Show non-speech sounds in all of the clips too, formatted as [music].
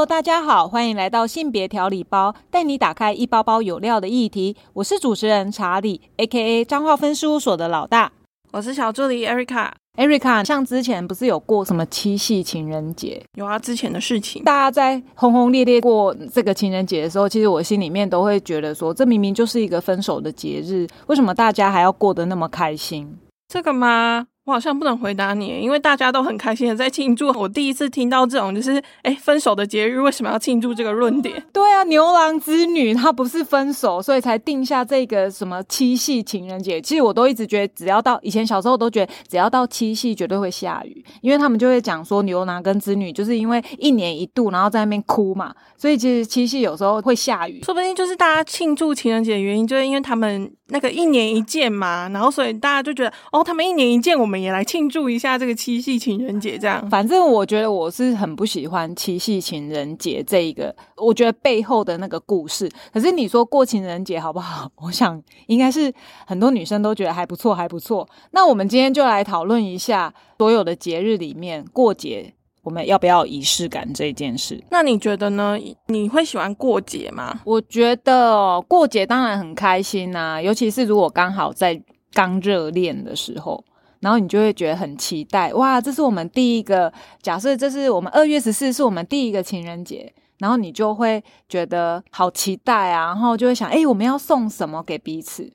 Hello，大家好，欢迎来到性别调理包，带你打开一包包有料的议题。我是主持人查理，A.K.A 张化芬事务所的老大。我是小助理 Erica。Erica，像之前不是有过什么七夕情人节？有啊，之前的事情，大家在轰轰烈烈过这个情人节的时候，其实我心里面都会觉得说，这明明就是一个分手的节日，为什么大家还要过得那么开心？这个吗？我好像不能回答你，因为大家都很开心的在庆祝。我第一次听到这种，就是哎，分手的节日为什么要庆祝这个论点？[laughs] 对啊，牛郎织女他不是分手，所以才定下这个什么七夕情人节。其实我都一直觉得，只要到以前小时候都觉得，只要到七夕绝对会下雨，因为他们就会讲说牛郎跟织女就是因为一年一度，然后在那边哭嘛，所以其实七夕有时候会下雨。说不定就是大家庆祝情人节的原因，就是因为他们那个一年一见嘛，然后所以大家就觉得哦，他们一年一见，我们也来庆祝一。下这个七夕情人节，这样，反正我觉得我是很不喜欢七夕情人节这一个，我觉得背后的那个故事。可是你说过情人节好不好？我想应该是很多女生都觉得还不错，还不错。那我们今天就来讨论一下所有的节日里面过节，我们要不要仪式感这件事？那你觉得呢？你会喜欢过节吗？我觉得过节当然很开心呐，尤其是如果刚好在刚热恋的时候。然后你就会觉得很期待，哇！这是我们第一个假设，这是我们二月十四是我们第一个情人节，然后你就会觉得好期待啊，然后就会想，哎，我们要送什么给彼此？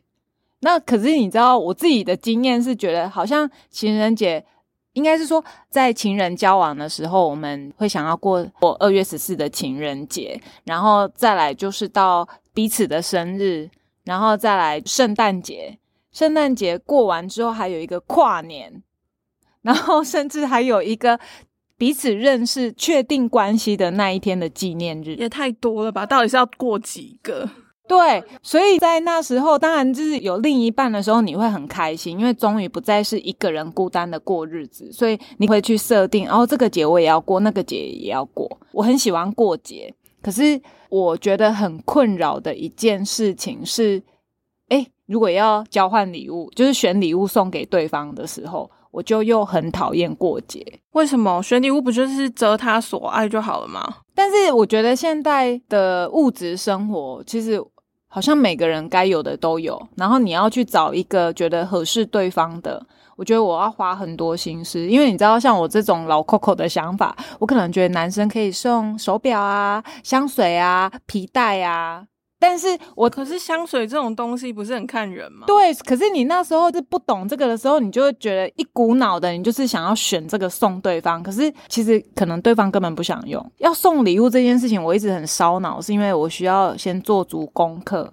那可是你知道，我自己的经验是觉得，好像情人节应该是说，在情人交往的时候，我们会想要过过二月十四的情人节，然后再来就是到彼此的生日，然后再来圣诞节。圣诞节过完之后，还有一个跨年，然后甚至还有一个彼此认识、确定关系的那一天的纪念日，也太多了吧？到底是要过几个？对，所以在那时候，当然就是有另一半的时候，你会很开心，因为终于不再是一个人孤单的过日子，所以你会去设定，哦，这个节我也要过，那个节也要过。我很喜欢过节，可是我觉得很困扰的一件事情是。如果要交换礼物，就是选礼物送给对方的时候，我就又很讨厌过节。为什么选礼物不就是择他所爱就好了吗？但是我觉得现在的物质生活，其实好像每个人该有的都有，然后你要去找一个觉得合适对方的，我觉得我要花很多心思。因为你知道，像我这种老 Coco 的想法，我可能觉得男生可以送手表啊、香水啊、皮带啊。但是我可是香水这种东西不是很看人吗？对，可是你那时候是不懂这个的时候，你就会觉得一股脑的，你就是想要选这个送对方。可是其实可能对方根本不想用。要送礼物这件事情，我一直很烧脑，是因为我需要先做足功课。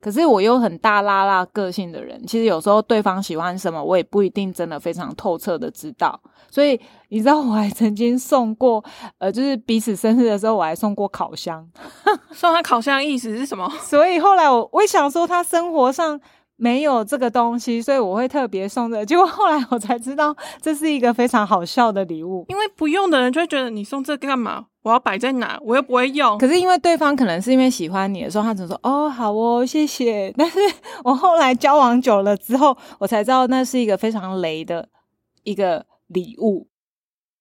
可是我又很大拉拉个性的人，其实有时候对方喜欢什么，我也不一定真的非常透彻的知道。所以你知道，我还曾经送过，呃，就是彼此生日的时候，我还送过烤箱。[laughs] 送他烤箱意思是什么？所以后来我我想说，他生活上。没有这个东西，所以我会特别送的。结果后来我才知道，这是一个非常好笑的礼物。因为不用的人就会觉得你送这干嘛？我要摆在哪？我又不会用。可是因为对方可能是因为喜欢你的时候，他只说哦好哦谢谢。但是 [laughs] 我后来交往久了之后，我才知道那是一个非常雷的一个礼物。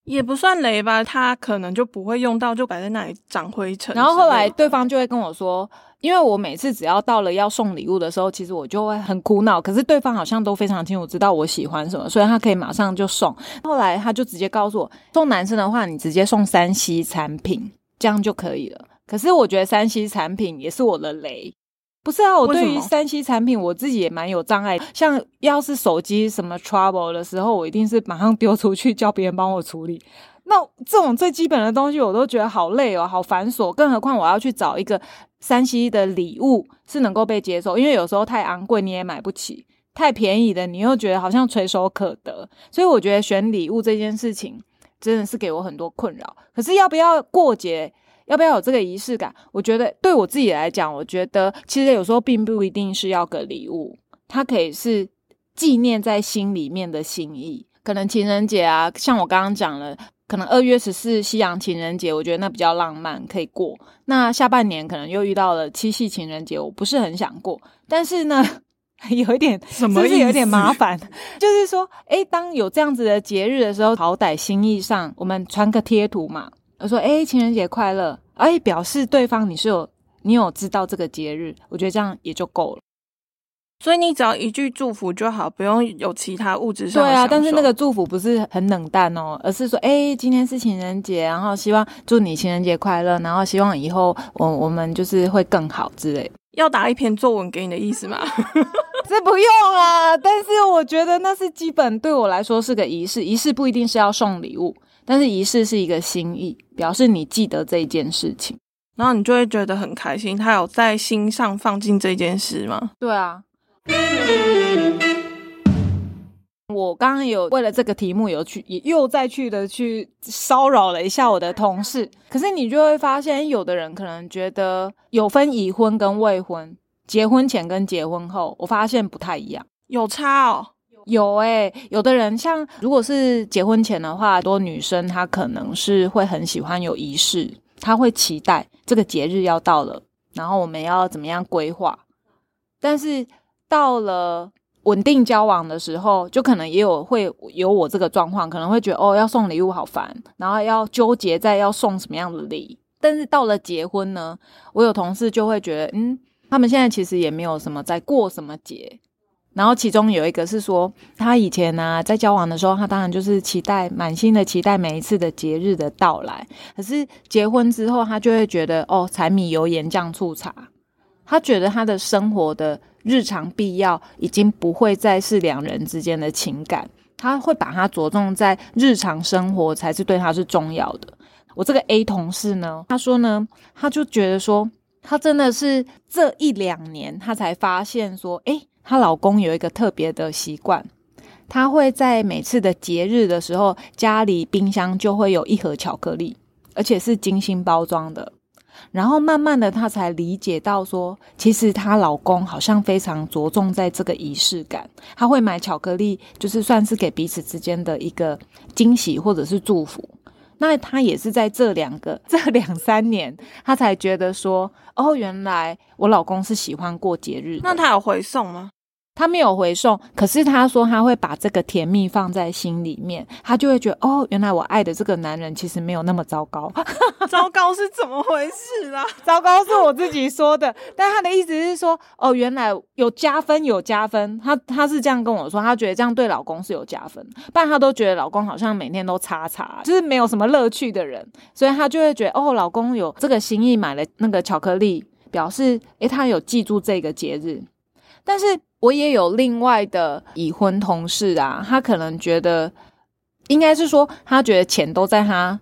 也不算雷吧，他可能就不会用到，就摆在那里长灰尘。然后后来对方就会跟我说，因为我每次只要到了要送礼物的时候，其实我就会很苦恼。可是对方好像都非常清楚知道我喜欢什么，所以他可以马上就送。后来他就直接告诉我，送男生的话，你直接送三 C 产品，这样就可以了。可是我觉得三 C 产品也是我的雷。不是啊，我对于三 C 产品我自己也蛮有障碍。像要是手机什么 trouble 的时候，我一定是马上丢出去叫别人帮我处理。那这种最基本的东西我都觉得好累哦，好繁琐。更何况我要去找一个三 C 的礼物是能够被接受，因为有时候太昂贵你也买不起，太便宜的你又觉得好像垂手可得。所以我觉得选礼物这件事情真的是给我很多困扰。可是要不要过节？要不要有这个仪式感？我觉得对我自己来讲，我觉得其实有时候并不一定是要个礼物，它可以是纪念在心里面的心意。可能情人节啊，像我刚刚讲了，可能二月十四西洋情人节，我觉得那比较浪漫，可以过。那下半年可能又遇到了七夕情人节，我不是很想过。但是呢，[laughs] 有一点什么是有点麻烦，[laughs] 就是说，诶，当有这样子的节日的时候，好歹心意上，我们传个贴图嘛。我说：“哎，情人节快乐！哎，表示对方你是有你有知道这个节日，我觉得这样也就够了。所以你只要一句祝福就好，不用有其他物质上。对啊，但是那个祝福不是很冷淡哦，而是说，哎，今天是情人节，然后希望祝你情人节快乐，然后希望以后我我们就是会更好之类。要打一篇作文给你的意思吗？[laughs] 这不用啊，但是我觉得那是基本，对我来说是个仪式。仪式不一定是要送礼物，但是仪式是一个心意，表示你记得这一件事情，然后你就会觉得很开心。他有在心上放进这件事吗？对啊。我刚刚有为了这个题目有去，也又再去的去骚扰了一下我的同事。可是你就会发现，有的人可能觉得有分已婚跟未婚，结婚前跟结婚后，我发现不太一样，有差哦。有诶，有的人像如果是结婚前的话，多女生她可能是会很喜欢有仪式，她会期待这个节日要到了，然后我们要怎么样规划，但是。到了稳定交往的时候，就可能也有会有我这个状况，可能会觉得哦，要送礼物好烦，然后要纠结在要送什么样的礼。但是到了结婚呢，我有同事就会觉得，嗯，他们现在其实也没有什么在过什么节。然后其中有一个是说，他以前呢在交往的时候，他当然就是期待满心的期待每一次的节日的到来。可是结婚之后，他就会觉得哦，柴米油盐酱醋茶，他觉得他的生活的。日常必要已经不会再是两人之间的情感，他会把它着重在日常生活才是对他是重要的。我这个 A 同事呢，他说呢，他就觉得说，他真的是这一两年他才发现说，诶，她老公有一个特别的习惯，他会在每次的节日的时候，家里冰箱就会有一盒巧克力，而且是精心包装的。然后慢慢的，她才理解到说，其实她老公好像非常着重在这个仪式感，他会买巧克力，就是算是给彼此之间的一个惊喜或者是祝福。那他也是在这两个 [laughs] 这两三年，他才觉得说，哦，原来我老公是喜欢过节日。那他有回送吗？他没有回送，可是他说他会把这个甜蜜放在心里面，他就会觉得哦，原来我爱的这个男人其实没有那么糟糕。[laughs] 糟糕是怎么回事啊？[laughs] 糟糕是我自己说的，但他的意思是说，哦，原来有加分，有加分。他他是这样跟我说，他觉得这样对老公是有加分，不然他都觉得老公好像每天都擦擦，就是没有什么乐趣的人，所以他就会觉得哦，老公有这个心意买了那个巧克力，表示诶，他有记住这个节日，但是。我也有另外的已婚同事啊，他可能觉得，应该是说他觉得钱都在他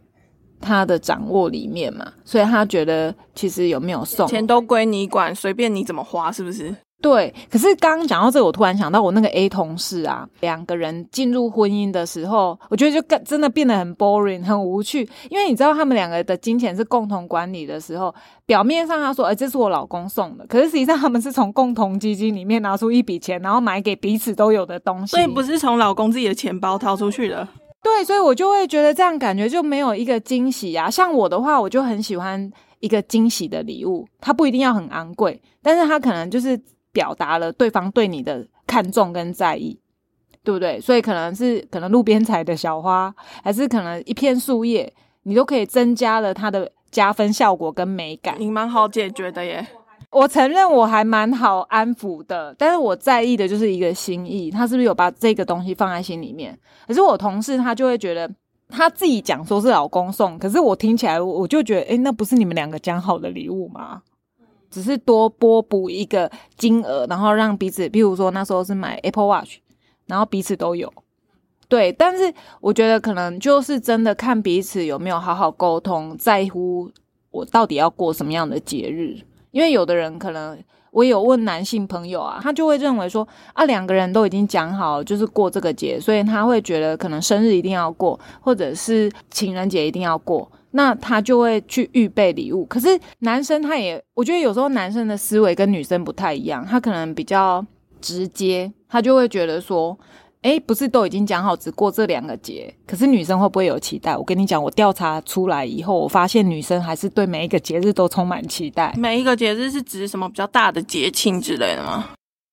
他的掌握里面嘛，所以他觉得其实有没有送钱都归你管，随便你怎么花，是不是？对，可是刚刚讲到这，我突然想到我那个 A 同事啊，两个人进入婚姻的时候，我觉得就更真的变得很 boring，很无趣。因为你知道他们两个的金钱是共同管理的时候，表面上他说，哎，这是我老公送的，可是实际上他们是从共同基金里面拿出一笔钱，然后买给彼此都有的东西，所以不是从老公自己的钱包掏出去的。对，所以我就会觉得这样感觉就没有一个惊喜啊。像我的话，我就很喜欢一个惊喜的礼物，它不一定要很昂贵，但是它可能就是。表达了对方对你的看重跟在意，对不对？所以可能是可能路边采的小花，还是可能一片树叶，你都可以增加了它的加分效果跟美感。你蛮好解决的耶，我承认我还蛮好安抚的，但是我在意的就是一个心意，他是不是有把这个东西放在心里面？可是我同事他就会觉得他自己讲说是老公送，可是我听起来我就觉得，诶，那不是你们两个讲好的礼物吗？只是多拨补一个金额，然后让彼此，譬如说那时候是买 Apple Watch，然后彼此都有，对。但是我觉得可能就是真的看彼此有没有好好沟通，在乎我到底要过什么样的节日。因为有的人可能我有问男性朋友啊，他就会认为说啊，两个人都已经讲好就是过这个节，所以他会觉得可能生日一定要过，或者是情人节一定要过。那他就会去预备礼物，可是男生他也，我觉得有时候男生的思维跟女生不太一样，他可能比较直接，他就会觉得说，哎，不是都已经讲好只过这两个节，可是女生会不会有期待？我跟你讲，我调查出来以后，我发现女生还是对每一个节日都充满期待。每一个节日是指什么比较大的节庆之类的吗？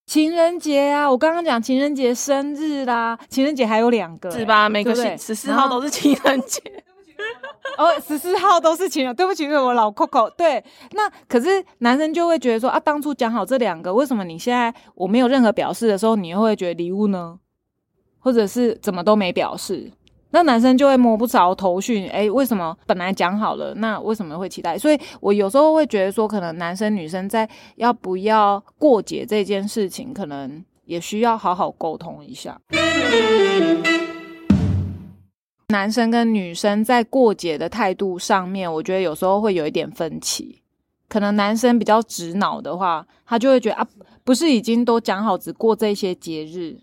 情人节啊，我刚刚讲情人节、生日啦，情人节还有两个，是吧？每个十四号都是情人节。哦，十四号都是情人，对不起，是我老 Coco。对，那可是男生就会觉得说啊，当初讲好这两个，为什么你现在我没有任何表示的时候，你又会觉得礼物呢？或者是怎么都没表示？那男生就会摸不着头绪，哎，为什么本来讲好了，那为什么会期待？所以我有时候会觉得说，可能男生女生在要不要过节这件事情，可能也需要好好沟通一下。男生跟女生在过节的态度上面，我觉得有时候会有一点分歧。可能男生比较直脑的话，他就会觉得啊，不是已经都讲好只过这些节日，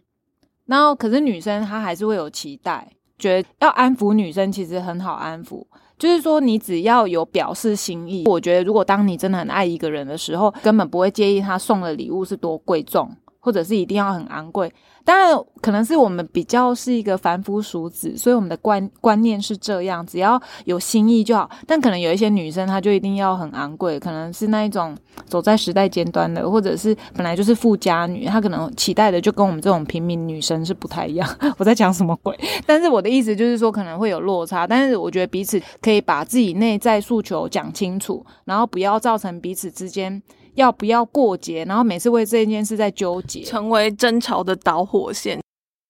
然后可是女生她还是会有期待。觉得要安抚女生其实很好安抚，就是说你只要有表示心意。我觉得如果当你真的很爱一个人的时候，根本不会介意他送的礼物是多贵重。或者是一定要很昂贵，当然可能是我们比较是一个凡夫俗子，所以我们的观观念是这样，只要有心意就好。但可能有一些女生，她就一定要很昂贵，可能是那一种走在时代尖端的，或者是本来就是富家女，她可能期待的就跟我们这种平民女生是不太一样。[laughs] 我在讲什么鬼？但是我的意思就是说，可能会有落差，但是我觉得彼此可以把自己内在诉求讲清楚，然后不要造成彼此之间。要不要过节？然后每次为这件事在纠结，成为争吵的导火线。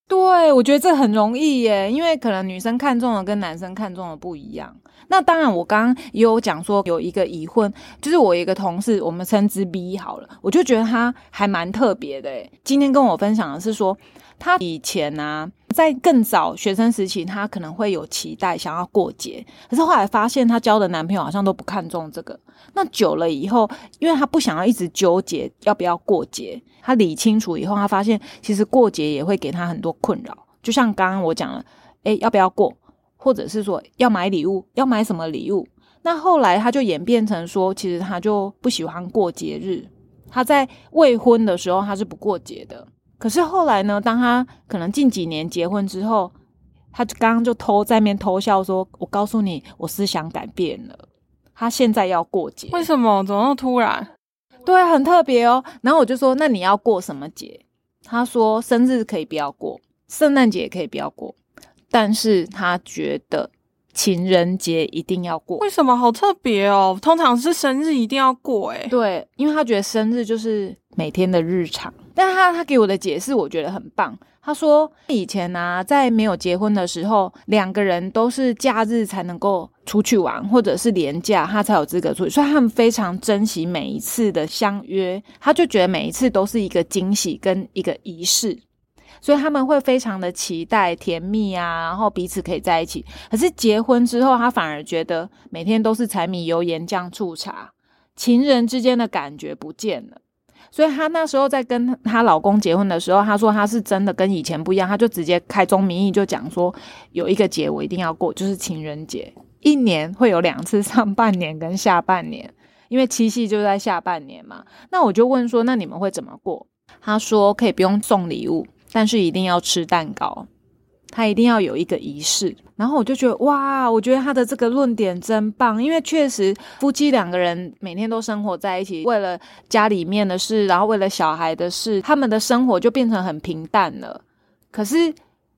对，我觉得这很容易耶，因为可能女生看中的跟男生看中的不一样。那当然，我刚刚也有讲说有一个已婚，就是我一个同事，我们称之 B 好了，我就觉得他还蛮特别的。今天跟我分享的是说。他以前呢，在更早学生时期，她可能会有期待想要过节，可是后来发现她交的男朋友好像都不看重这个。那久了以后，因为她不想要一直纠结要不要过节，她理清楚以后，她发现其实过节也会给她很多困扰。就像刚刚我讲了，诶，要不要过，或者是说要买礼物，要买什么礼物？那后来他就演变成说，其实他就不喜欢过节日。他在未婚的时候，他是不过节的。可是后来呢？当他可能近几年结婚之后，他刚刚就偷在面偷笑说：“我告诉你，我思想改变了。他现在要过节，为什么？怎么那么突然？对，很特别哦。然后我就说：那你要过什么节？他说：生日可以不要过，圣诞节也可以不要过，但是他觉得情人节一定要过。为什么？好特别哦。通常是生日一定要过，诶对，因为他觉得生日就是每天的日常。”但他他给我的解释我觉得很棒。他说以前呢，在没有结婚的时候，两个人都是假日才能够出去玩，或者是连假他才有资格出去，所以他们非常珍惜每一次的相约。他就觉得每一次都是一个惊喜跟一个仪式，所以他们会非常的期待甜蜜啊，然后彼此可以在一起。可是结婚之后，他反而觉得每天都是柴米油盐酱醋茶，情人之间的感觉不见了。所以她那时候在跟她老公结婚的时候，她说她是真的跟以前不一样，她就直接开宗明义就讲说，有一个节我一定要过，就是情人节，一年会有两次，上半年跟下半年，因为七夕就在下半年嘛。那我就问说，那你们会怎么过？她说可以不用送礼物，但是一定要吃蛋糕。他一定要有一个仪式，然后我就觉得哇，我觉得他的这个论点真棒，因为确实夫妻两个人每天都生活在一起，为了家里面的事，然后为了小孩的事，他们的生活就变成很平淡了。可是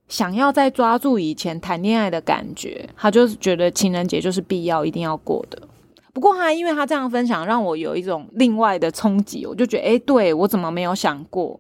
想要再抓住以前谈恋爱的感觉，他就是觉得情人节就是必要一定要过的。不过他因为他这样分享，让我有一种另外的冲击，我就觉得哎，对我怎么没有想过？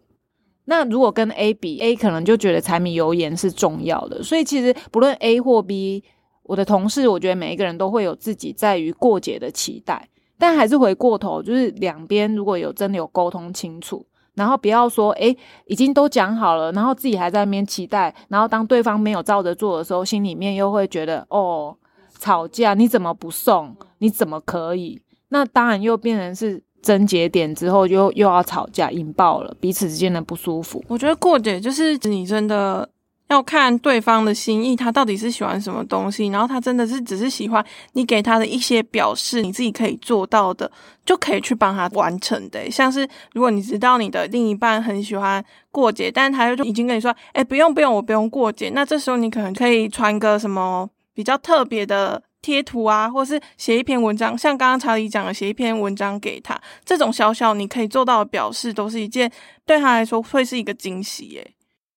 那如果跟 A 比，A 可能就觉得柴米油盐是重要的，所以其实不论 A 或 B，我的同事，我觉得每一个人都会有自己在于过节的期待，但还是回过头，就是两边如果有真的有沟通清楚，然后不要说，诶已经都讲好了，然后自己还在那边期待，然后当对方没有照着做的时候，心里面又会觉得，哦，吵架，你怎么不送？你怎么可以？那当然又变成是。症结点之后，又又要吵架，引爆了彼此之间的不舒服。我觉得过节就是你真的要看对方的心意，他到底是喜欢什么东西，然后他真的是只是喜欢你给他的一些表示，你自己可以做到的，就可以去帮他完成的。像是如果你知道你的另一半很喜欢过节，但是他就已经跟你说，哎，不用不用，我不用过节，那这时候你可能可以传个什么比较特别的。贴图啊，或是写一篇文章，像刚刚查理讲的，写一篇文章给他，这种小小你可以做到的表示，都是一件对他来说会是一个惊喜耶。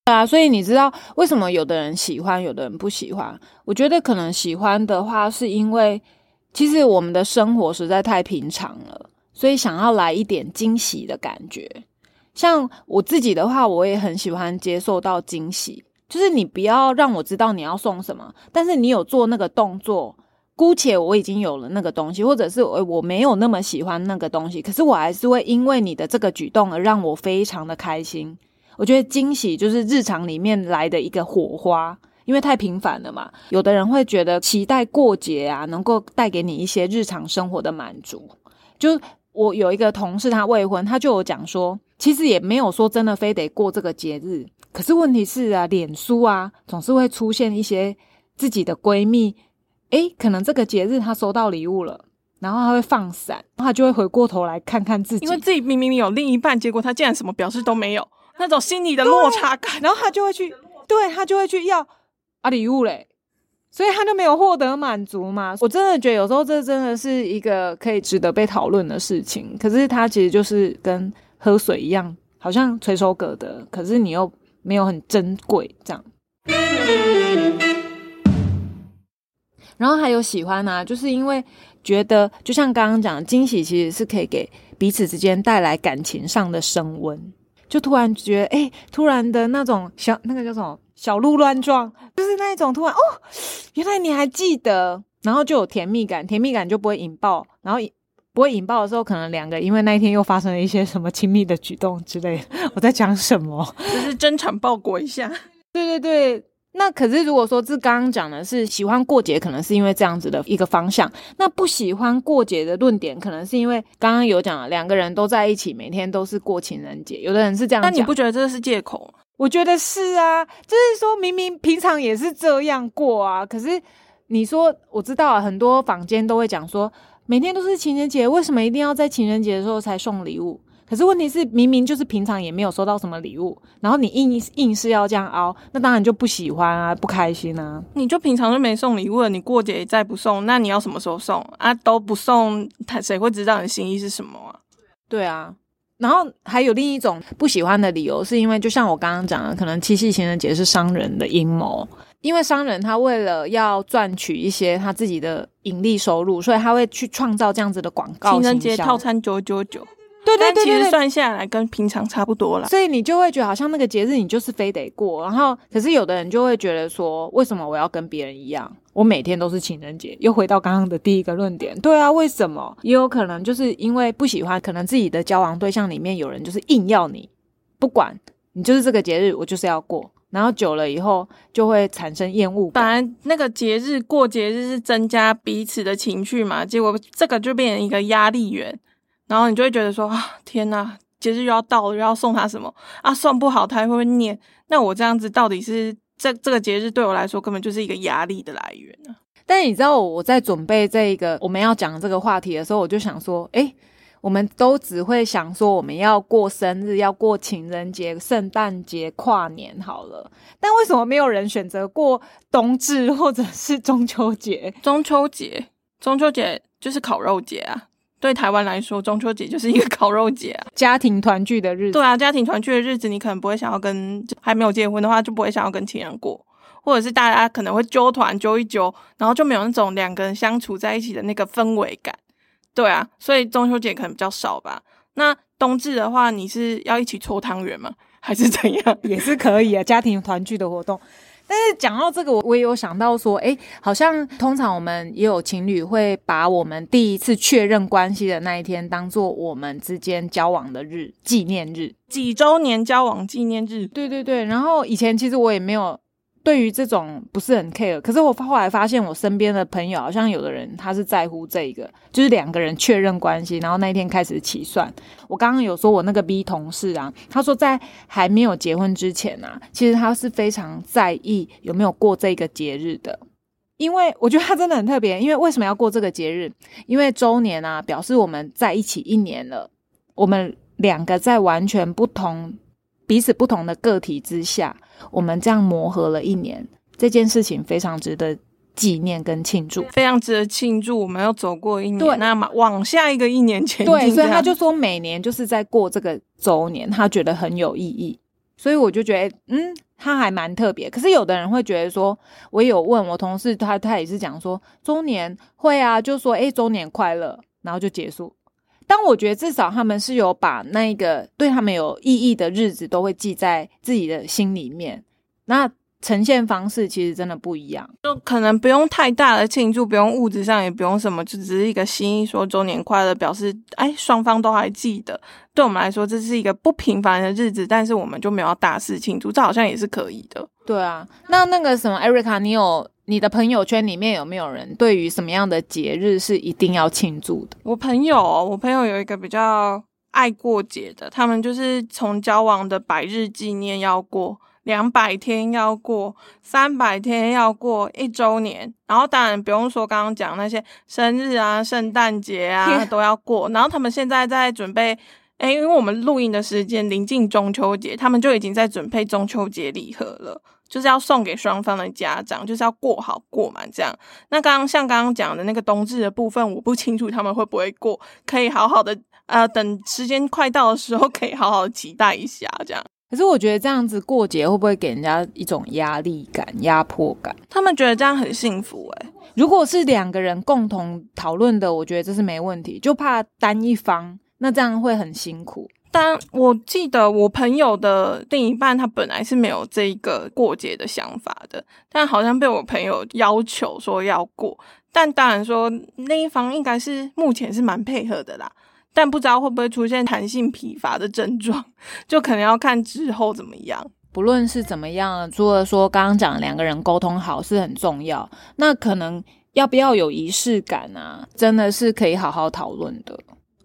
对啊，所以你知道为什么有的人喜欢，有的人不喜欢？我觉得可能喜欢的话，是因为其实我们的生活实在太平常了，所以想要来一点惊喜的感觉。像我自己的话，我也很喜欢接受到惊喜，就是你不要让我知道你要送什么，但是你有做那个动作。姑且我已经有了那个东西，或者是我我没有那么喜欢那个东西，可是我还是会因为你的这个举动而让我非常的开心。我觉得惊喜就是日常里面来的一个火花，因为太平凡了嘛。有的人会觉得期待过节啊，能够带给你一些日常生活的满足。就我有一个同事，他未婚，他就有讲说，其实也没有说真的非得过这个节日，可是问题是啊，脸书啊总是会出现一些自己的闺蜜。诶，可能这个节日他收到礼物了，然后他会放闪，他就会回过头来看看自己，因为自己明明有另一半，结果他竟然什么表示都没有，那种心理的落差感，然后他就会去，对他就会去要啊礼物嘞，所以他就没有获得满足嘛。我真的觉得有时候这真的是一个可以值得被讨论的事情，可是他其实就是跟喝水一样，好像垂手可得，可是你又没有很珍贵这样。然后还有喜欢啊，就是因为觉得，就像刚刚讲，惊喜其实是可以给彼此之间带来感情上的升温。就突然觉得，哎，突然的那种小那个叫什么小鹿乱撞，就是那一种突然哦，原来你还记得，然后就有甜蜜感，甜蜜感就不会引爆，然后不会引爆的时候，可能两个因为那一天又发生了一些什么亲密的举动之类。[laughs] 我在讲什么？就是争产报国一下。对对对。那可是，如果说这刚刚讲的是喜欢过节，可能是因为这样子的一个方向；那不喜欢过节的论点，可能是因为刚刚有讲了，两个人都在一起，每天都是过情人节。有的人是这样，那你不觉得这是借口？我觉得是啊，就是说明明平常也是这样过啊，可是你说我知道很多坊间都会讲说，每天都是情人节，为什么一定要在情人节的时候才送礼物？可是问题是，明明就是平常也没有收到什么礼物，然后你硬硬是要这样凹，那当然就不喜欢啊，不开心啊。你就平常就没送礼物了，你过节再不送，那你要什么时候送？啊？都不送，他谁会知道你心意是什么啊？对啊。然后还有另一种不喜欢的理由，是因为就像我刚刚讲的，可能七夕情人节是商人的阴谋，因为商人他为了要赚取一些他自己的盈利收入，所以他会去创造这样子的广告。情人节套餐九九九。对对对，其实算下来跟平常差不多了，所以你就会觉得好像那个节日你就是非得过，然后可是有的人就会觉得说，为什么我要跟别人一样？我每天都是情人节，又回到刚刚的第一个论点，对啊，为什么？也有可能就是因为不喜欢，可能自己的交往对象里面有人就是硬要你，不管你就是这个节日我就是要过，然后久了以后就会产生厌恶。本来那个节日过节日是增加彼此的情绪嘛，结果这个就变成一个压力源。然后你就会觉得说啊，天呐，节日又要到了，又要送他什么啊？送不好他会不会念？那我这样子到底是这这个节日对我来说根本就是一个压力的来源啊？但你知道我在准备这个我们要讲这个话题的时候，我就想说，哎，我们都只会想说我们要过生日，要过情人节、圣诞节、跨年好了，但为什么没有人选择过冬至或者是中秋节？中秋节，中秋节就是烤肉节啊。对台湾来说，中秋节就是一个 [laughs] 烤肉节啊，家庭团聚的日子。对啊，家庭团聚的日子，你可能不会想要跟 [laughs] 还没有结婚的话，就不会想要跟情人过，或者是大家可能会揪团揪一揪，然后就没有那种两个人相处在一起的那个氛围感。对啊，所以中秋节可能比较少吧。那冬至的话，你是要一起搓汤圆吗？还是怎样？[laughs] 也是可以啊，家庭团聚的活动。但是讲到这个，我我也有想到说，哎，好像通常我们也有情侣会把我们第一次确认关系的那一天当做我们之间交往的日纪念日，几周年交往纪念日。对对对，然后以前其实我也没有。对于这种不是很 care，可是我后来发现，我身边的朋友好像有的人他是在乎这个，就是两个人确认关系，然后那一天开始起算。我刚刚有说我那个 B 同事啊，他说在还没有结婚之前啊，其实他是非常在意有没有过这个节日的，因为我觉得他真的很特别。因为为什么要过这个节日？因为周年啊，表示我们在一起一年了，我们两个在完全不同。彼此不同的个体之下，我们这样磨合了一年，这件事情非常值得纪念跟庆祝，非常值得庆祝。我们要走过一年，那么往下一个一年前对，所以他就说每年就是在过这个周年，他觉得很有意义。所以我就觉得，嗯，他还蛮特别。可是有的人会觉得说，我有问我同事，他他也是讲说，周年会啊，就说哎，周年快乐，然后就结束。但我觉得至少他们是有把那个对他们有意义的日子都会记在自己的心里面。那呈现方式其实真的不一样，就可能不用太大的庆祝，不用物质上也不用什么，就只是一个心意，说周年快乐，表示哎双方都还记得。对我们来说，这是一个不平凡的日子，但是我们就没有大肆庆祝，这好像也是可以的。对啊，那那个什么，Erica，你有你的朋友圈里面有没有人对于什么样的节日是一定要庆祝的？我朋友，我朋友有一个比较爱过节的，他们就是从交往的百日纪念要过。两百天要过，三百天要过，一周年，然后当然不用说，刚刚讲那些生日啊、圣诞节啊 [laughs] 都要过。然后他们现在在准备，诶因为我们录音的时间临近中秋节，他们就已经在准备中秋节礼盒了，就是要送给双方的家长，就是要过好过嘛这样。那刚刚像刚刚讲的那个冬至的部分，我不清楚他们会不会过，可以好好的呃，等时间快到的时候，可以好好的期待一下这样。可是我觉得这样子过节会不会给人家一种压力感、压迫感？他们觉得这样很幸福诶。如果是两个人共同讨论的，我觉得这是没问题。就怕单一方，那这样会很辛苦。但我记得我朋友的另一半，他本来是没有这一个过节的想法的，但好像被我朋友要求说要过。但当然说那一方应该是目前是蛮配合的啦。但不知道会不会出现弹性疲乏的症状，就可能要看之后怎么样。不论是怎么样，除了说刚刚讲两个人沟通好是很重要，那可能要不要有仪式感啊？真的是可以好好讨论的。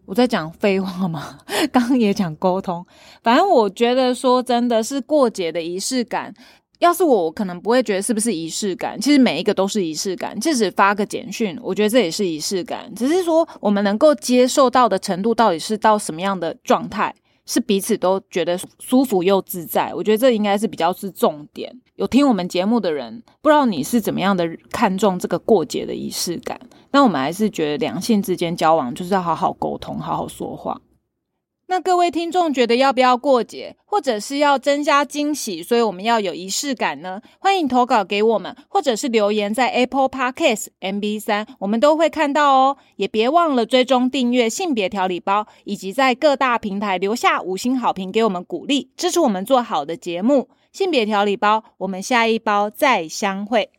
我在讲废话吗？[laughs] 刚刚也讲沟通，反正我觉得说真的是过节的仪式感。要是我，可能不会觉得是不是仪式感。其实每一个都是仪式感，即使发个简讯，我觉得这也是仪式感。只是说我们能够接受到的程度，到底是到什么样的状态，是彼此都觉得舒服又自在。我觉得这应该是比较是重点。有听我们节目的人，不知道你是怎么样的看重这个过节的仪式感。那我们还是觉得两性之间交往就是要好好沟通，好好说话。那各位听众觉得要不要过节，或者是要增加惊喜，所以我们要有仪式感呢？欢迎投稿给我们，或者是留言在 Apple Podcast MB 三，我们都会看到哦。也别忘了追踪订阅性别调理包，以及在各大平台留下五星好评给我们鼓励，支持我们做好的节目。性别调理包，我们下一包再相会。